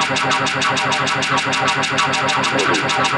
Thank you.